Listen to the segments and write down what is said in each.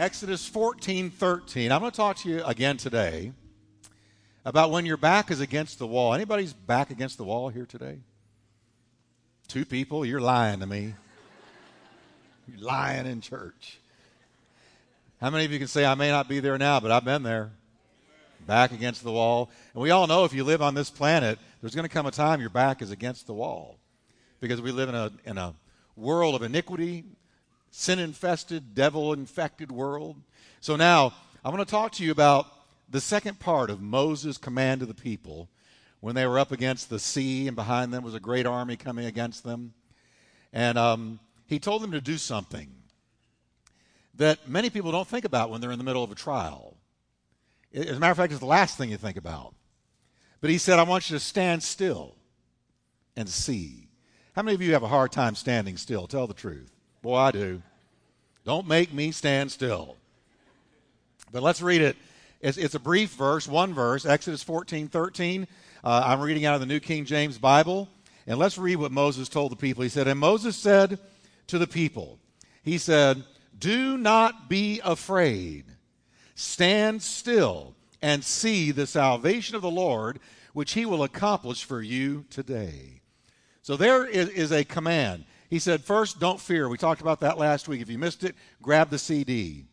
Exodus 14 13. I'm going to talk to you again today about when your back is against the wall. Anybody's back against the wall here today? Two people? You're lying to me. You're lying in church. How many of you can say, I may not be there now, but I've been there? Back against the wall. And we all know if you live on this planet, there's going to come a time your back is against the wall because we live in a, in a world of iniquity, sin infested, devil infected world. So now, I want to talk to you about the second part of Moses' command to the people when they were up against the sea and behind them was a great army coming against them. And um, he told them to do something that many people don't think about when they're in the middle of a trial. As a matter of fact, it's the last thing you think about. But he said, I want you to stand still and see. How many of you have a hard time standing still? Tell the truth. Boy, I do. Don't make me stand still. But let's read it. It's, it's a brief verse, one verse, Exodus 14 13. Uh, I'm reading out of the New King James Bible. And let's read what Moses told the people. He said, And Moses said to the people, He said, Do not be afraid. Stand still and see the salvation of the Lord, which he will accomplish for you today. So there is, is a command. He said, First, don't fear. We talked about that last week. If you missed it, grab the CD.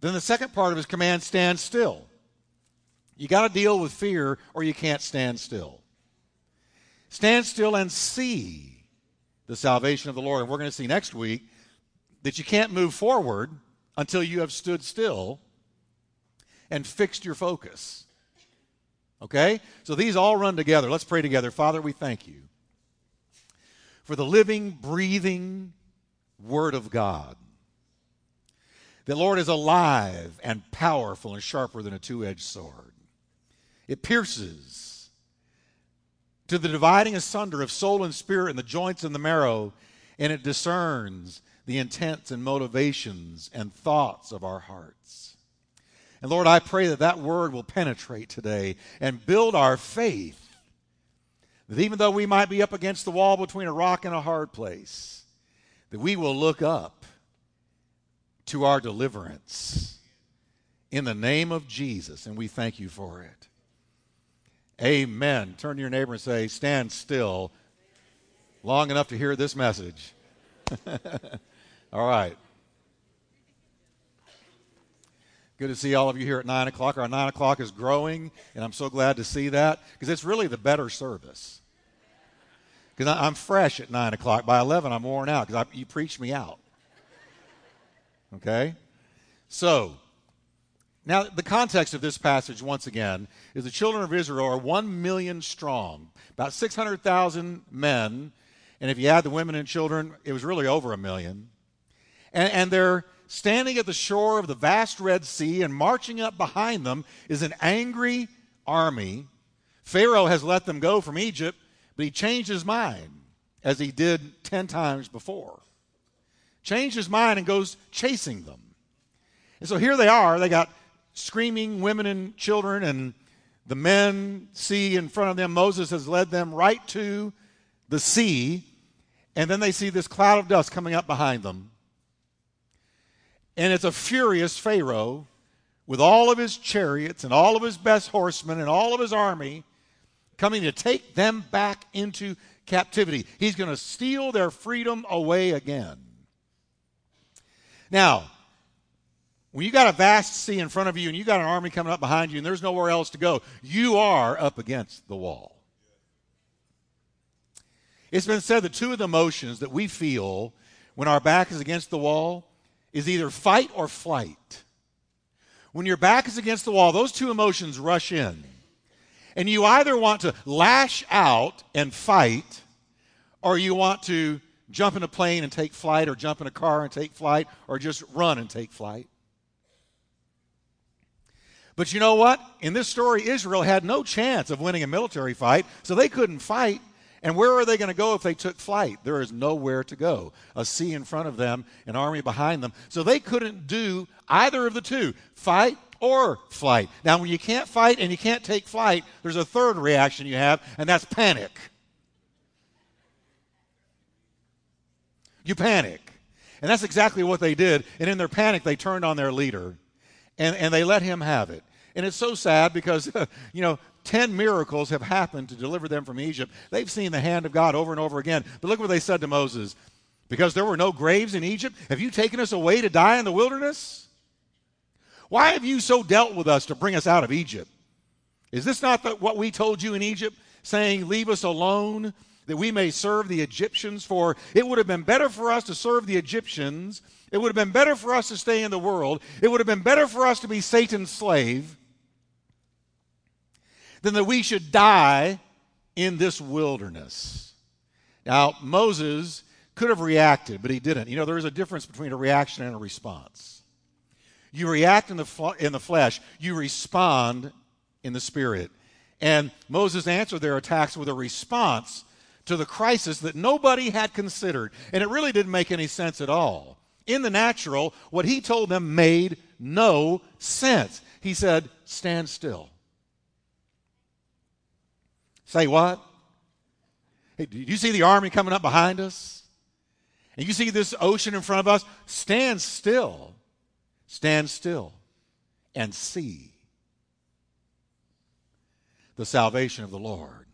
Then the second part of his command, stand still. You got to deal with fear or you can't stand still. Stand still and see the salvation of the Lord. And we're going to see next week that you can't move forward until you have stood still and fixed your focus. Okay? So these all run together. Let's pray together. Father, we thank you for the living, breathing Word of God. The Lord is alive and powerful and sharper than a two edged sword. It pierces to the dividing asunder of soul and spirit and the joints and the marrow, and it discerns the intents and motivations and thoughts of our hearts. And Lord, I pray that that word will penetrate today and build our faith that even though we might be up against the wall between a rock and a hard place, that we will look up to our deliverance in the name of Jesus, and we thank you for it. Amen. Turn to your neighbor and say, Stand still long enough to hear this message. all right. Good to see all of you here at 9 o'clock. Our 9 o'clock is growing, and I'm so glad to see that because it's really the better service. Because I'm fresh at 9 o'clock. By 11, I'm worn out because you preached me out. Okay? So, now the context of this passage, once again, is the children of Israel are 1 million strong, about 600,000 men. And if you add the women and children, it was really over a million. And, and they're standing at the shore of the vast Red Sea, and marching up behind them is an angry army. Pharaoh has let them go from Egypt, but he changed his mind, as he did 10 times before. Changed his mind and goes chasing them. And so here they are. They got screaming women and children, and the men see in front of them Moses has led them right to the sea. And then they see this cloud of dust coming up behind them. And it's a furious Pharaoh with all of his chariots and all of his best horsemen and all of his army coming to take them back into captivity. He's going to steal their freedom away again. Now, when you got a vast sea in front of you and you got an army coming up behind you and there's nowhere else to go, you are up against the wall. It's been said that two of the emotions that we feel when our back is against the wall is either fight or flight. When your back is against the wall, those two emotions rush in. And you either want to lash out and fight, or you want to jump in a plane and take flight, or jump in a car and take flight, or just run and take flight. But you know what? In this story, Israel had no chance of winning a military fight, so they couldn't fight. And where are they going to go if they took flight? There is nowhere to go. A sea in front of them, an army behind them. So they couldn't do either of the two fight or flight. Now, when you can't fight and you can't take flight, there's a third reaction you have, and that's panic. You panic. And that's exactly what they did. And in their panic, they turned on their leader and, and they let him have it. And it's so sad because, you know, 10 miracles have happened to deliver them from Egypt. They've seen the hand of God over and over again. But look what they said to Moses Because there were no graves in Egypt, have you taken us away to die in the wilderness? Why have you so dealt with us to bring us out of Egypt? Is this not the, what we told you in Egypt, saying, Leave us alone that we may serve the Egyptians? For it would have been better for us to serve the Egyptians. It would have been better for us to stay in the world. It would have been better for us to be Satan's slave than that we should die in this wilderness. Now, Moses could have reacted, but he didn't. You know, there is a difference between a reaction and a response. You react in the, in the flesh, you respond in the spirit. And Moses answered their attacks with a response to the crisis that nobody had considered. And it really didn't make any sense at all. In the natural, what he told them made no sense. He said, Stand still. Say what? Hey, do you see the army coming up behind us? And you see this ocean in front of us? Stand still. Stand still and see the salvation of the Lord.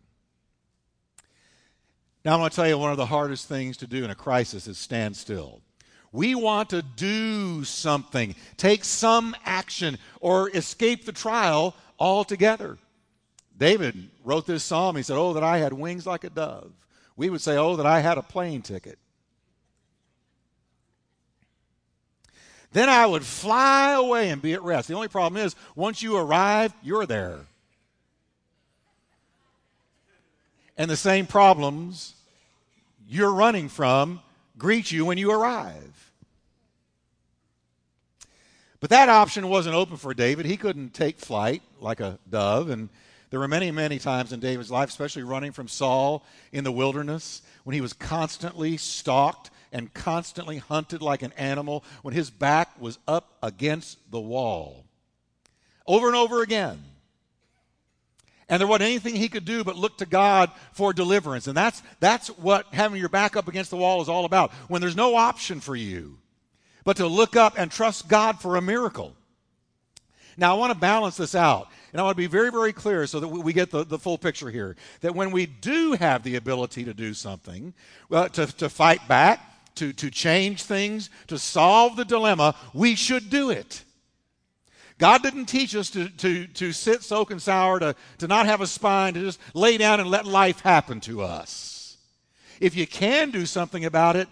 Now, I'm going to tell you one of the hardest things to do in a crisis is stand still. We want to do something, take some action, or escape the trial altogether. David wrote this psalm. He said, Oh, that I had wings like a dove. We would say, Oh, that I had a plane ticket. Then I would fly away and be at rest. The only problem is, once you arrive, you're there. And the same problems you're running from greet you when you arrive. But that option wasn't open for David. He couldn't take flight like a dove and there were many, many times in David's life, especially running from Saul in the wilderness, when he was constantly stalked and constantly hunted like an animal, when his back was up against the wall. Over and over again. And there wasn't anything he could do but look to God for deliverance. And that's, that's what having your back up against the wall is all about. When there's no option for you but to look up and trust God for a miracle. Now, I want to balance this out. And I want to be very, very clear so that we get the, the full picture here. That when we do have the ability to do something, well, to, to fight back, to, to change things, to solve the dilemma, we should do it. God didn't teach us to, to, to sit, soak, and sour, to, to not have a spine, to just lay down and let life happen to us. If you can do something about it,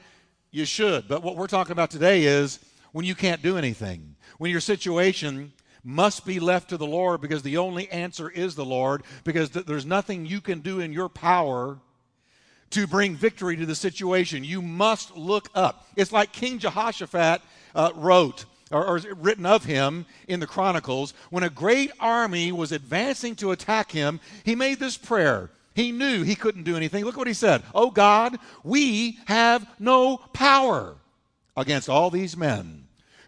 you should. But what we're talking about today is when you can't do anything, when your situation must be left to the Lord because the only answer is the Lord, because th- there's nothing you can do in your power to bring victory to the situation. You must look up. It's like King Jehoshaphat uh, wrote. Or, or written of him in the Chronicles, when a great army was advancing to attack him, he made this prayer. He knew he couldn't do anything. Look what he said Oh God, we have no power against all these men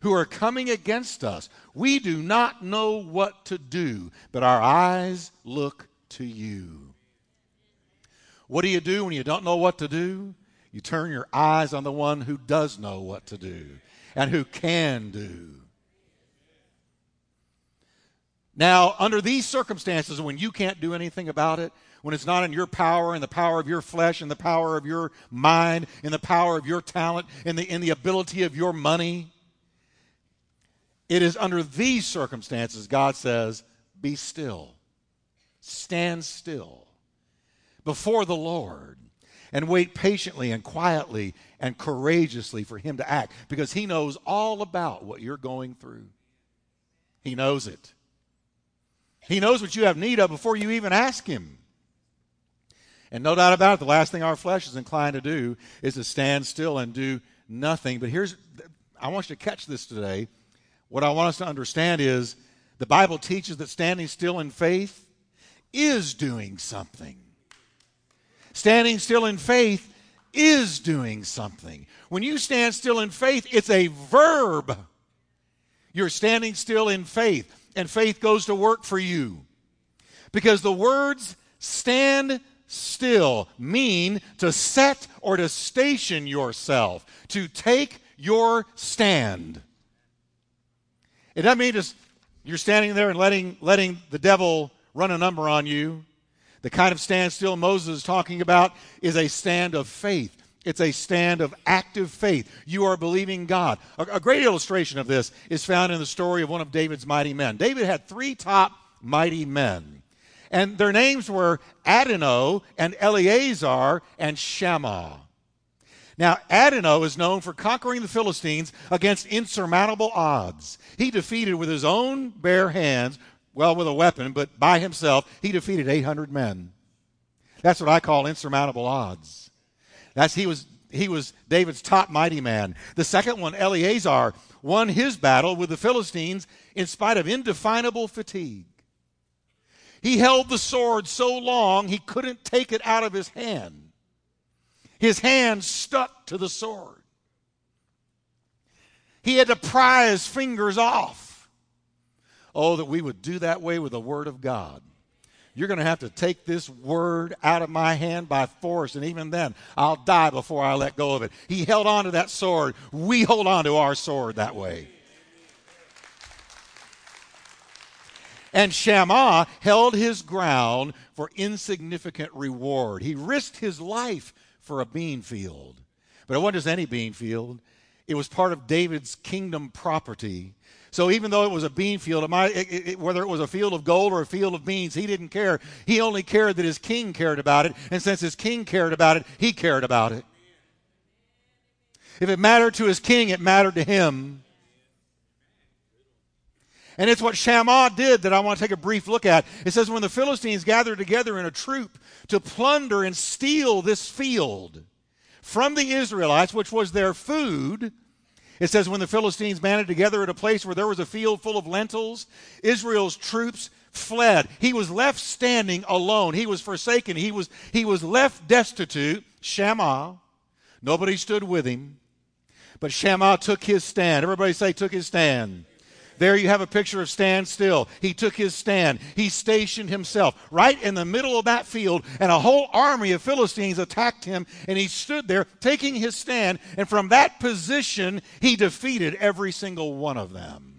who are coming against us. We do not know what to do, but our eyes look to you. What do you do when you don't know what to do? You turn your eyes on the one who does know what to do and who can do. Now, under these circumstances, when you can't do anything about it, when it's not in your power in the power of your flesh in the power of your mind in the power of your talent in the, in the ability of your money, it is under these circumstances God says, Be still, stand still before the Lord, and wait patiently and quietly and courageously for Him to act because He knows all about what you're going through. He knows it. He knows what you have need of before you even ask Him. And no doubt about it, the last thing our flesh is inclined to do is to stand still and do nothing. But here's, I want you to catch this today. What I want us to understand is the Bible teaches that standing still in faith is doing something. Standing still in faith is doing something. When you stand still in faith, it's a verb. You're standing still in faith, and faith goes to work for you. Because the words stand still mean to set or to station yourself, to take your stand. It doesn't mean just you're standing there and letting, letting the devil run a number on you. The kind of standstill Moses is talking about is a stand of faith. It's a stand of active faith. You are believing God. A, a, great illustration of this is found in the story of one of David's mighty men. David had three top mighty men, and their names were Adino and Eleazar and Shammah. Now, Adino is known for conquering the Philistines against insurmountable odds. He defeated with his own bare hands, well, with a weapon, but by himself, he defeated 800 men. That's what I call insurmountable odds. That's he was he was David's top mighty man. The second one, Eleazar, won his battle with the Philistines in spite of indefinable fatigue. He held the sword so long he couldn't take it out of his hand. His hand stuck to the sword. He had to pry his fingers off. Oh, that we would do that way with the Word of God. You're going to have to take this word out of my hand by force, and even then, I'll die before I let go of it. He held on to that sword. We hold on to our sword that way. And Shammah held his ground for insignificant reward. He risked his life for a bean field. But it wasn't just any bean field, it was part of David's kingdom property. So even though it was a bean field, it might, it, it, whether it was a field of gold or a field of beans, he didn't care. He only cared that his king cared about it. And since his king cared about it, he cared about it. If it mattered to his king, it mattered to him. And it's what Shammah did that I want to take a brief look at. It says, when the Philistines gathered together in a troop to plunder and steal this field from the Israelites, which was their food, it says, when the Philistines banded together at a place where there was a field full of lentils, Israel's troops fled. He was left standing alone. He was forsaken. He was, he was left destitute. Shammah. Nobody stood with him. But Shammah took his stand. Everybody say, took his stand. There you have a picture of stand still. He took his stand. He stationed himself right in the middle of that field, and a whole army of Philistines attacked him, and he stood there taking his stand, and from that position, he defeated every single one of them.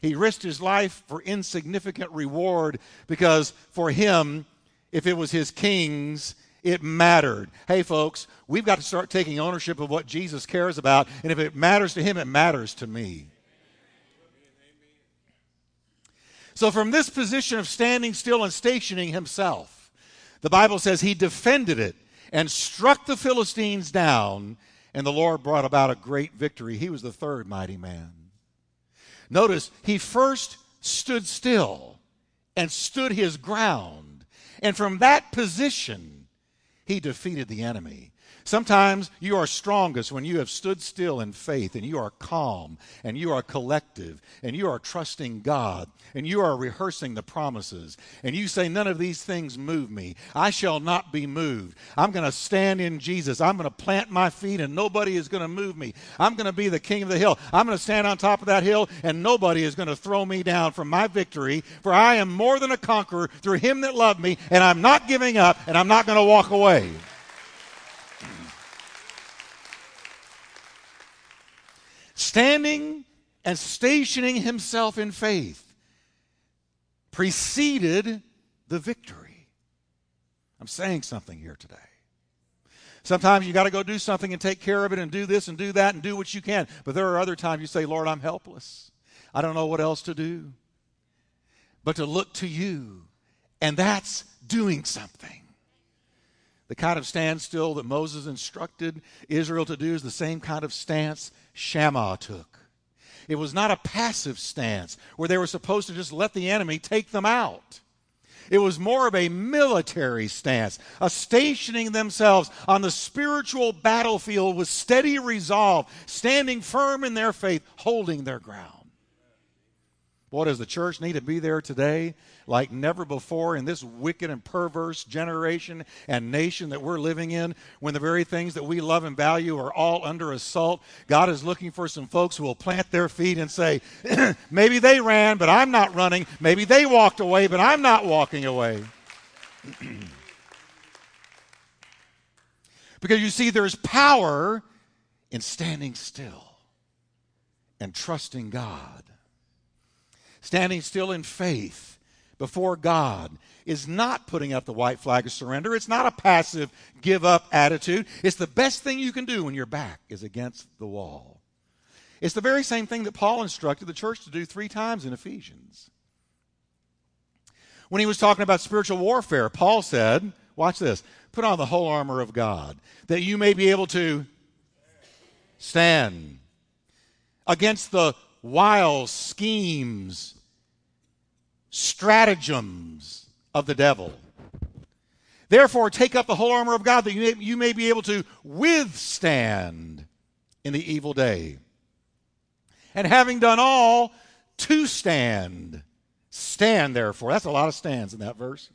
He risked his life for insignificant reward because for him, if it was his kings, it mattered. Hey, folks, we've got to start taking ownership of what Jesus cares about, and if it matters to him, it matters to me. So, from this position of standing still and stationing himself, the Bible says he defended it and struck the Philistines down, and the Lord brought about a great victory. He was the third mighty man. Notice, he first stood still and stood his ground, and from that position, he defeated the enemy. Sometimes you are strongest when you have stood still in faith and you are calm and you are collective and you are trusting God and you are rehearsing the promises and you say, None of these things move me. I shall not be moved. I'm going to stand in Jesus. I'm going to plant my feet and nobody is going to move me. I'm going to be the king of the hill. I'm going to stand on top of that hill and nobody is going to throw me down from my victory. For I am more than a conqueror through him that loved me and I'm not giving up and I'm not going to walk away. Standing and stationing himself in faith preceded the victory. I'm saying something here today. Sometimes you got to go do something and take care of it and do this and do that and do what you can. But there are other times you say, Lord, I'm helpless. I don't know what else to do. But to look to you. And that's doing something. The kind of standstill that Moses instructed Israel to do is the same kind of stance Shammah took. It was not a passive stance where they were supposed to just let the enemy take them out. It was more of a military stance, a stationing themselves on the spiritual battlefield with steady resolve, standing firm in their faith, holding their ground. Boy, does the church need to be there today like never before in this wicked and perverse generation and nation that we're living in when the very things that we love and value are all under assault. God is looking for some folks who will plant their feet and say, maybe they ran, but I'm not running. Maybe they walked away, but I'm not walking away. because you see, there's power in standing still and trusting God. Standing still in faith before God is not putting up the white flag of surrender. It's not a passive give up attitude. It's the best thing you can do when your back is against the wall. It's the very same thing that Paul instructed the church to do three times in Ephesians. When he was talking about spiritual warfare, Paul said, Watch this, put on the whole armor of God, that you may be able to stand against the wiles, schemes, stratagems of the devil. Therefore, take up the whole armor of God that you may, you may be able to withstand in the evil day. And having done all, to stand. Stand, therefore. That's a lot of stands in that verse.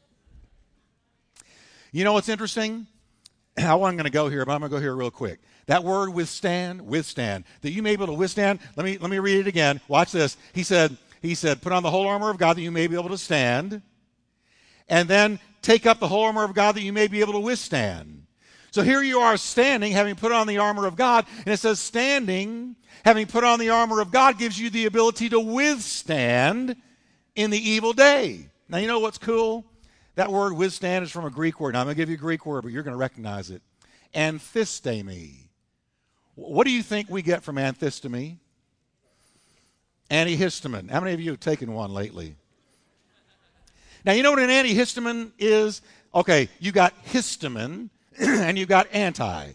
You know what's interesting? I wasn't going to go here, but I'm going to go here real quick. That word withstand, withstand. That you may be able to withstand. Let me let me read it again. Watch this. He said, he said, put on the whole armor of God that you may be able to stand. And then take up the whole armor of God that you may be able to withstand. So here you are standing, having put on the armor of God, and it says standing, having put on the armor of God, gives you the ability to withstand in the evil day. Now, you know what's cool? That word withstand is from a Greek word. Now, I'm going to give you a Greek word, but you're going to recognize it. Anthistemi. What do you think we get from anthistemi? Antihistamine. How many of you have taken one lately? Now, you know what an antihistamine is? Okay, you got histamine and you got anti.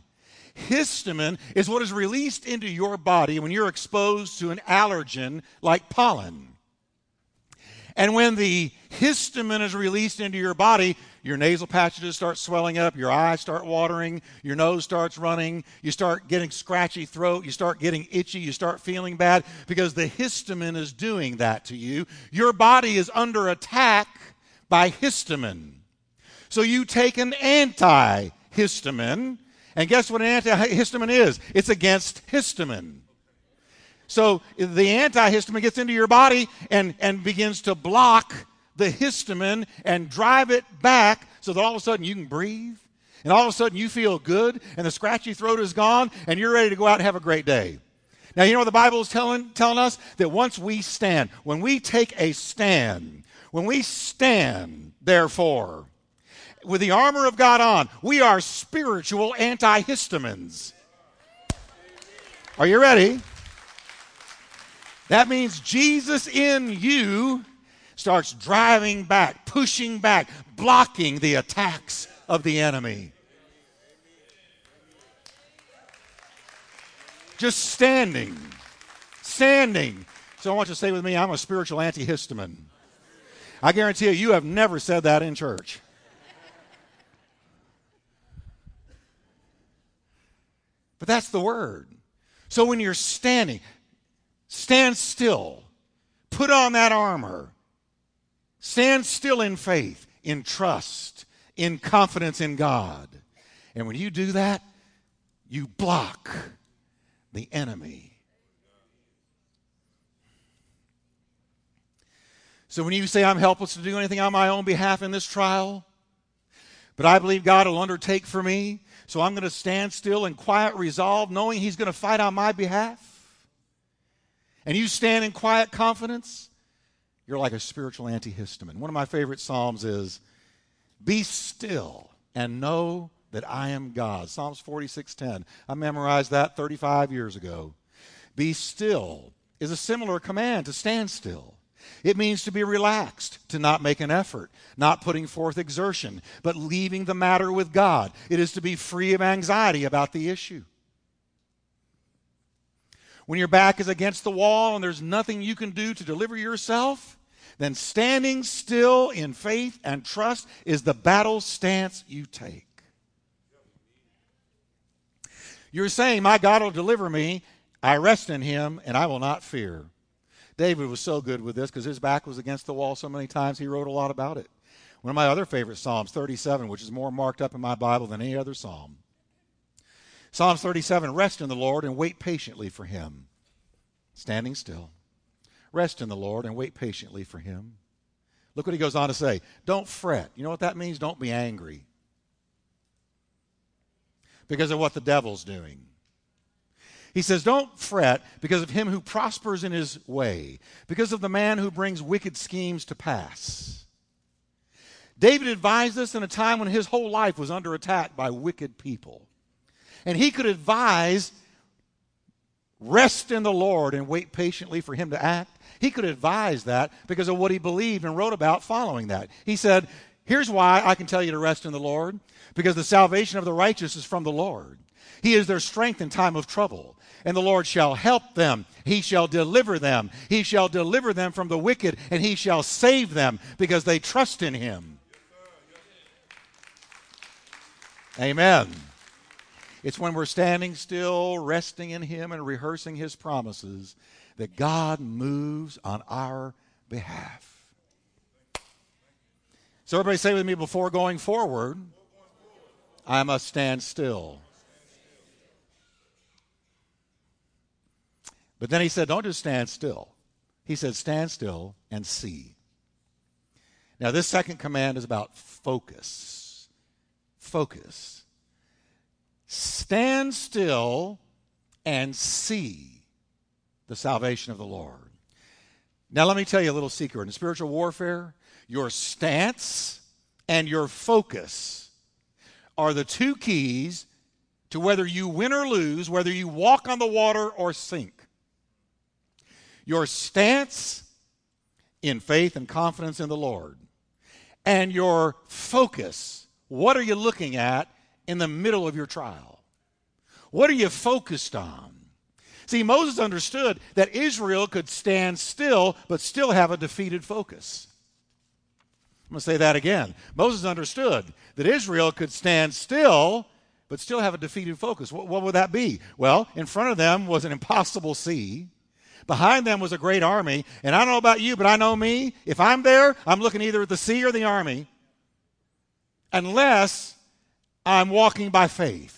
Histamine is what is released into your body when you're exposed to an allergen like pollen. And when the histamine is released into your body, your nasal passages start swelling up, your eyes start watering, your nose starts running, you start getting scratchy throat, you start getting itchy, you start feeling bad because the histamine is doing that to you. Your body is under attack by histamine. So you take an antihistamine, and guess what an antihistamine is? It's against histamine. So the antihistamine gets into your body and, and begins to block the histamine and drive it back so that all of a sudden you can breathe and all of a sudden you feel good and the scratchy throat is gone and you're ready to go out and have a great day. Now, you know what the Bible is telling, telling us? That once we stand, when we take a stand, when we stand, therefore, with the armor of God on, we are spiritual antihistamines. Are you ready? That means Jesus in you starts driving back, pushing back, blocking the attacks of the enemy. Just standing, standing. So I want you to say with me, I'm a spiritual antihistamine. I guarantee you, you have never said that in church. But that's the word. So when you're standing, Stand still. Put on that armor. Stand still in faith, in trust, in confidence in God. And when you do that, you block the enemy. So when you say, I'm helpless to do anything on my own behalf in this trial, but I believe God will undertake for me, so I'm going to stand still in quiet resolve, knowing He's going to fight on my behalf and you stand in quiet confidence, you're like a spiritual antihistamine. One of my favorite Psalms is, Be still and know that I am God. Psalms 46:10. I memorized that 35 years ago. Be still is a similar command to stand still. It means to be relaxed, to not make an effort, not putting forth exertion, but leaving the matter with God. It is to be free of anxiety about the issue when your back is against the wall and there's nothing you can do to deliver yourself, then standing still in faith and trust is the battle stance you take. You're saying, My God will deliver me. I rest in him and I will not fear. David was so good with this because his back was against the wall so many times, he wrote a lot about it. One of my other favorite Psalms, 37, which is more marked up in my Bible than any other Psalm. Psalms 37 Rest in the Lord and wait patiently for him. Standing still. Rest in the Lord and wait patiently for him. Look what he goes on to say. Don't fret. You know what that means? Don't be angry because of what the devil's doing. He says, Don't fret because of him who prospers in his way, because of the man who brings wicked schemes to pass. David advised us in a time when his whole life was under attack by wicked people. And he could advise rest in the Lord and wait patiently for him to act. He could advise that because of what he believed and wrote about following that. He said, Here's why I can tell you to rest in the Lord because the salvation of the righteous is from the Lord. He is their strength in time of trouble. And the Lord shall help them. He shall deliver them. He shall deliver them from the wicked, and he shall save them because they trust in him. Amen. It's when we're standing still, resting in him, and rehearsing his promises that God moves on our behalf. So, everybody say with me before going forward, I must stand still. But then he said, Don't just stand still. He said, Stand still and see. Now, this second command is about focus. Focus. Stand still and see the salvation of the Lord. Now, let me tell you a little secret. In spiritual warfare, your stance and your focus are the two keys to whether you win or lose, whether you walk on the water or sink. Your stance in faith and confidence in the Lord, and your focus. What are you looking at in the middle of your trial? What are you focused on? See, Moses understood that Israel could stand still, but still have a defeated focus. I'm going to say that again. Moses understood that Israel could stand still, but still have a defeated focus. What, what, would that be? Well, in front of them was an impossible sea. Behind them was a great army. And I don't know about you, but I know me. If I'm there, I'm looking either at the sea or the army, unless I'm walking by faith.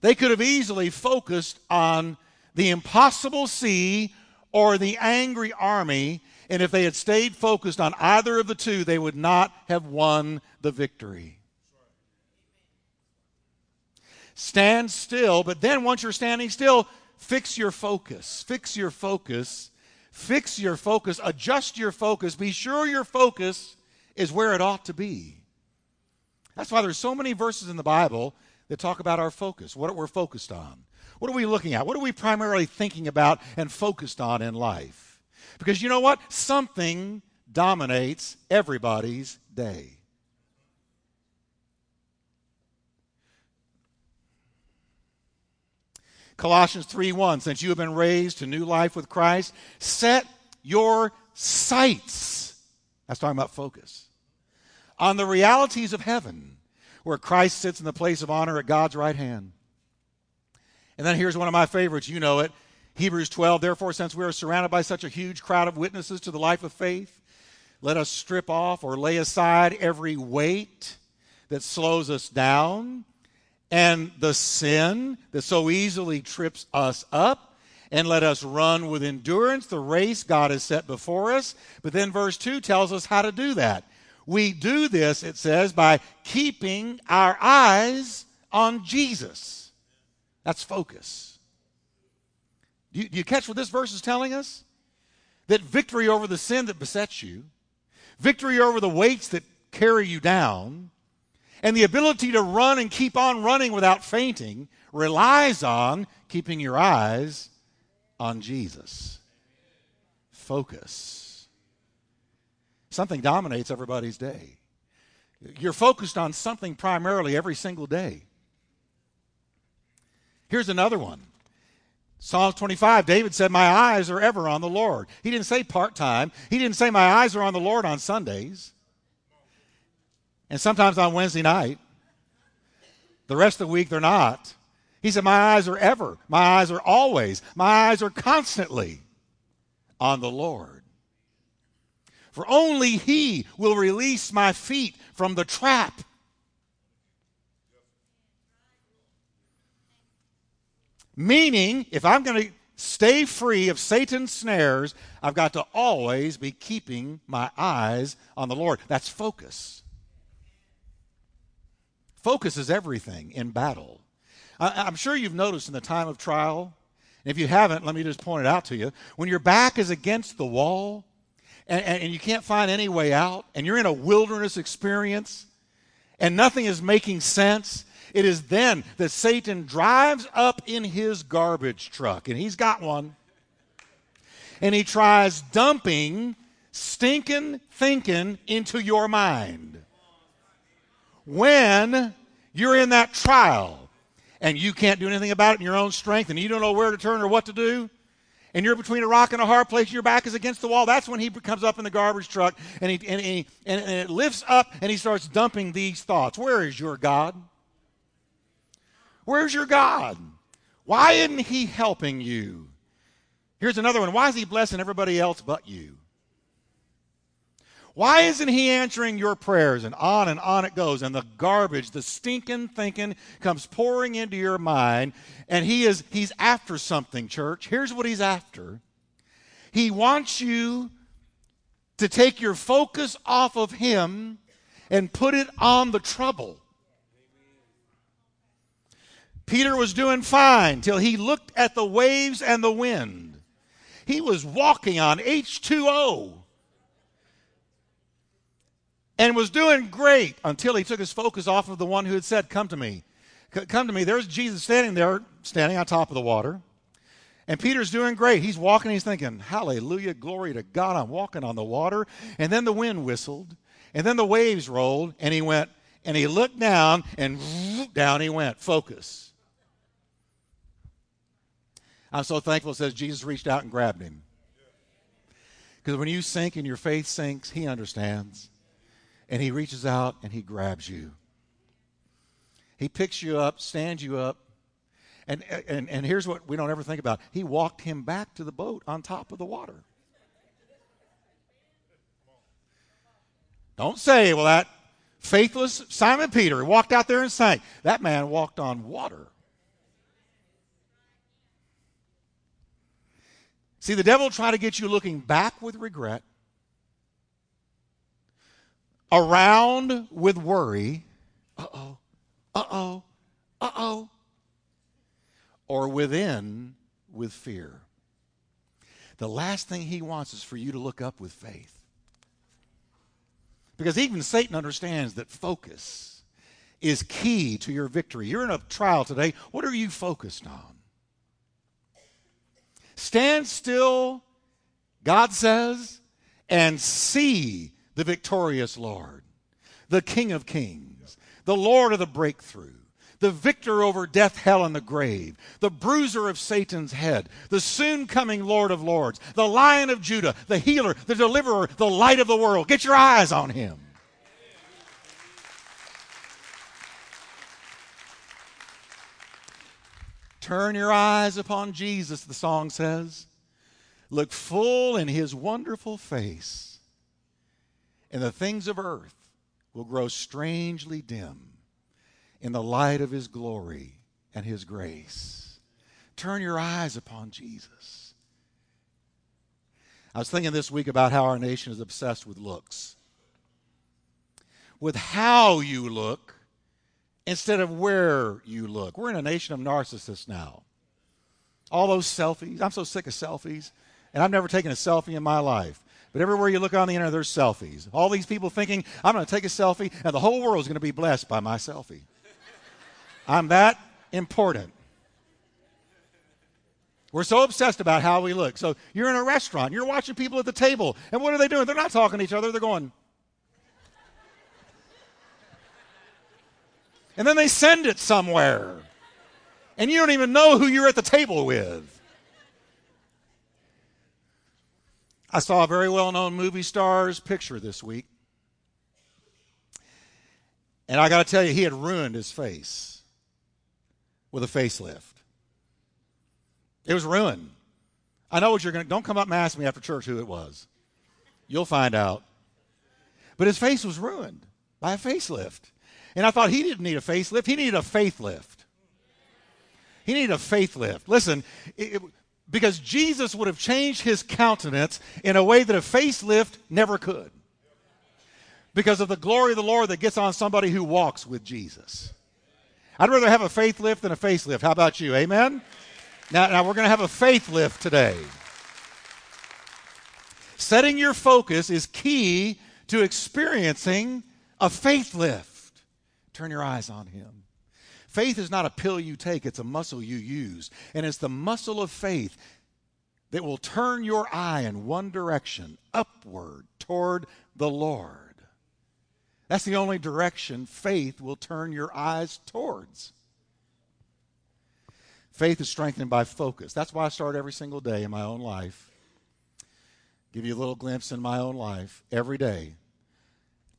They could have easily focused on the impossible sea or the angry army, and if they had stayed focused on either of the two, they would not have won the victory. Stand still, but then once you're standing still, Fix your focus. Fix your focus. Fix your focus. Adjust your focus. Be sure your focus is where it ought to be. That's why there's so many verses in the Bible that talk about our focus, what we're focused on. What are we looking at? What are we primarily thinking about and focused on in life? Because you know what? Something dominates everybody's day. Colossians 3:1 Since you have been raised to new life with Christ, set your sights. That's talking about focus. On the realities of heaven, where Christ sits in the place of honor at God's right hand. And then here's one of my favorites, you know it. Hebrews 12, therefore, since we are surrounded by such a huge crowd of witnesses to the life of faith, let us strip off or lay aside every weight that slows us down and the sin that so easily trips us up, and let us run with endurance the race God has set before us. But then verse 2 tells us how to do that. We do this, it says, by keeping our eyes on Jesus. That's focus. Do you, do you catch what this verse is telling us? That victory over the sin that besets you, victory over the weights that carry you down, and the ability to run and keep on running without fainting relies on keeping your eyes on Jesus. Focus. Something dominates everybody's day. You're focused on something primarily every single day. Here's another one. Psalms 25, David said, My eyes are ever on the Lord. He didn't say part time. He didn't say, My eyes are on the Lord on Sundays and sometimes on Wednesday night. The rest of the week, they're not. He said, My eyes are ever, my eyes are always, my eyes are constantly on the Lord. For only He will release my feet from the trap. Meaning, if I'm going to stay free of Satan's snares, I've got to always be keeping my eyes on the Lord. That's focus. Focus is everything in battle. I, am sure you've noticed in the time of trial, and if you haven't, let me just point it out to you. When your back is against the wall and, and, you can't find any way out, and you're in a wilderness experience, and nothing is making sense, it is then that Satan drives up in his garbage truck, and he's got one, and he tries dumping stinking thinking into your mind. When you're in that trial and you can't do anything about it in your own strength and you don't know where to turn or what to do, and you're between a rock and a hard place, your back is against the wall, that's when he comes up in the garbage truck and, he, and, he, and, and it lifts up and he starts dumping these thoughts. Where is your God? Where's your God? Why isn't he helping you? Here's another one. Why is he blessing everybody else but you? Why isn't he answering your prayers? And on and on it goes. And the garbage, the stinking thinking comes pouring into your mind. And he is he's after something, church. Here's what he's after. He wants you to take your focus off of him and put it on the trouble. Peter was doing fine till he looked at the waves and the wind. He was walking on H2O and was doing great until he took his focus off of the one who had said, Come to me. C- come to me. There's Jesus standing there, standing on top of the water. And Peter's doing great. He's walking, he's thinking, Hallelujah, glory to God, I'm walking on the water. And then the wind whistled, and then the waves rolled, and he went, and he looked down, and down he went. Focus. I'm so thankful it says Jesus reached out and grabbed him. Because when you sink and your faith sinks, he understands and he reaches out and he grabs you. He picks you up, stands you up, and, and, and here's what we don't ever think about he walked him back to the boat on top of the water. Don't say, well, that faithless Simon Peter walked out there and sank. That man walked on water. See, the devil will try to get you looking back with regret around with worry, uh oh, uh oh, uh oh, or within with fear. The last thing he wants is for you to look up with faith. Because even Satan understands that focus is key to your victory. You're in a trial today. What are you focused on? Stand still, God says, and see the victorious Lord, the King of kings, the Lord of the breakthrough, the victor over death, hell, and the grave, the bruiser of Satan's head, the soon coming Lord of lords, the lion of Judah, the healer, the deliverer, the light of the world. Get your eyes on him. Turn your eyes upon Jesus, the song says. Look full in his wonderful face and the things of earth will grow strangely dim in the light of his glory and his grace. Turn your eyes upon Jesus. I was thinking this week about how our nation is obsessed with looks, with how you look instead of where you look. We're in a nation of narcissists now. All those selfies, I'm so sick of selfies, and I've never taken a selfie in my life. But everywhere you look on the internet, there's selfies. All these people thinking, I'm going to take a selfie, and the whole world is going to be blessed by my selfie. I'm that important. We're so obsessed about how we look. So you're in a restaurant, you're watching people at the table, and what are they doing? They're not talking to each other, they're going. And then they send it somewhere. And you don't even know who you're at the table with. I saw a very well known movie star's picture this week. And I got to tell you, he had ruined his face with a facelift. It was ruined. I know what you're going to don't come up and ask me after church who it was. You'll find out. But his face was ruined by a facelift. And I thought he didn't need a facelift, he needed a faith lift. He needed a faith lift. Listen, it, it, because Jesus would have changed his countenance in a way that a facelift never could. Because of the glory of the Lord that gets on somebody who walks with Jesus. I'd rather have a faith lift than a facelift. How about you? Amen? Now, now we're going to have a faith lift today. Setting your focus is key to experiencing a faith lift. Turn your eyes on Him. Faith is not a pill you take, it's a muscle you use. And it's the muscle of faith that will turn your eye in one direction, upward toward the Lord. That's the only direction faith will turn your eyes towards. Faith is strengthened by focus. That's why I start every single day in my own life. Give you a little glimpse in my own life. Every day,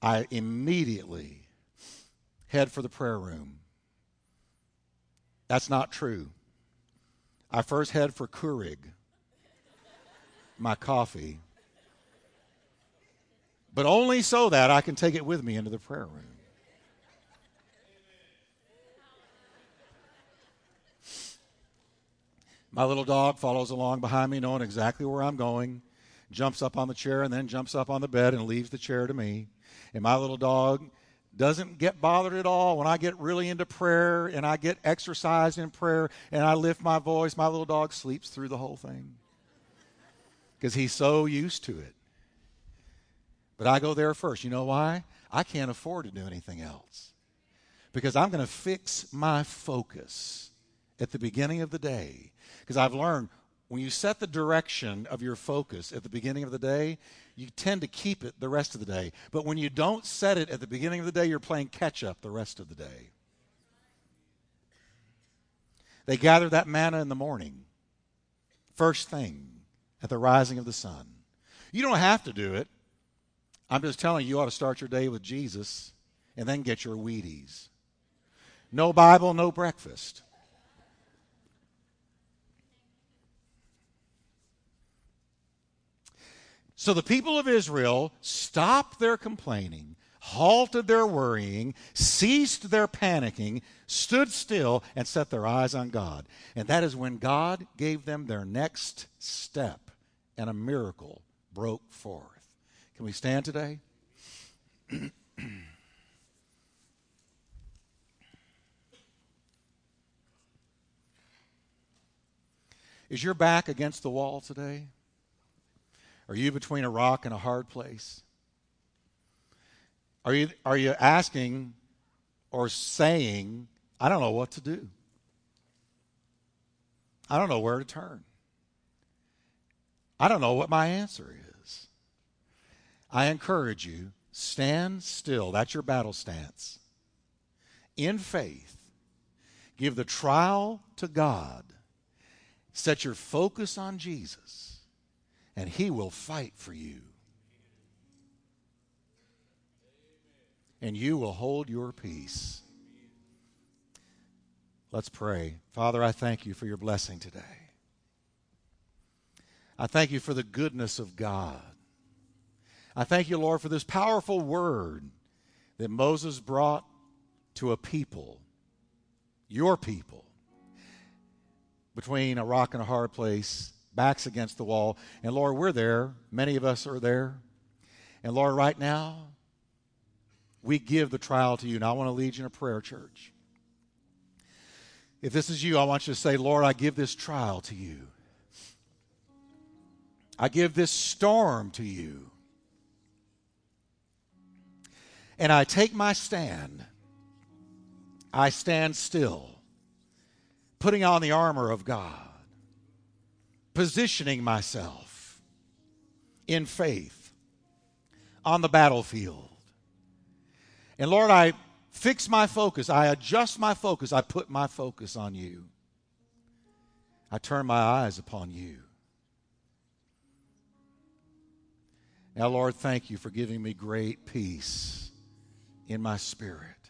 I immediately head for the prayer room. That's not true. I first head for Keurig, my coffee, but only so that I can take it with me into the prayer room. My little dog follows along behind me, knowing exactly where I'm going, jumps up on the chair, and then jumps up on the bed and leaves the chair to me. And my little dog doesn't get bothered at all when I get really into prayer and I get exercised in prayer and I lift my voice. My little dog sleeps through the whole thing because he's so used to it. But I go there first. You know why? I can't afford to do anything else because I'm going to fix my focus at the beginning of the day. Because I've learned when you set the direction of your focus at the beginning of the day, you tend to keep it the rest of the day. But when you don't set it at the beginning of the day, you're playing catch up the rest of the day. They gathered that manna in the morning, first thing at the rising of the sun. You don't have to do it. I'm just telling you, you ought to start your day with Jesus and then get your Wheaties. No Bible, no breakfast. So the people of Israel stopped their complaining, halted their worrying, ceased their panicking, stood still, and set their eyes on God. And that is when God gave them their next step, and a miracle broke forth. Can we stand today? Is your back against the wall today? Are you between a rock and a hard place? Are you, are you asking or saying, I don't know what to do? I don't know where to turn. I don't know what my answer is. I encourage you, stand still. That's your battle stance. In faith, give the trial to God. Set your focus on Jesus and He will fight for you. And you will hold your peace. Let's pray. Father, I thank you for your blessing today. I thank you for the goodness of God. I thank you, Lord, for this powerful word that Moses brought to a people, your people, between a rock and a hard place backs against the wall. And Lord, we're there. Many of us are there. And Lord, right now, we give the trial to you. And I want to lead you in a prayer, church. If this is you, I want you to say, Lord, I give this trial to you. I give this storm to you. And I take my stand. I stand still, putting on the armor of God positioning myself in faith on the battlefield. And Lord, I fix my focus, I adjust my focus, I put my focus on you. I turn my eyes upon you. Now, Lord, thank you for giving me great peace in my spirit.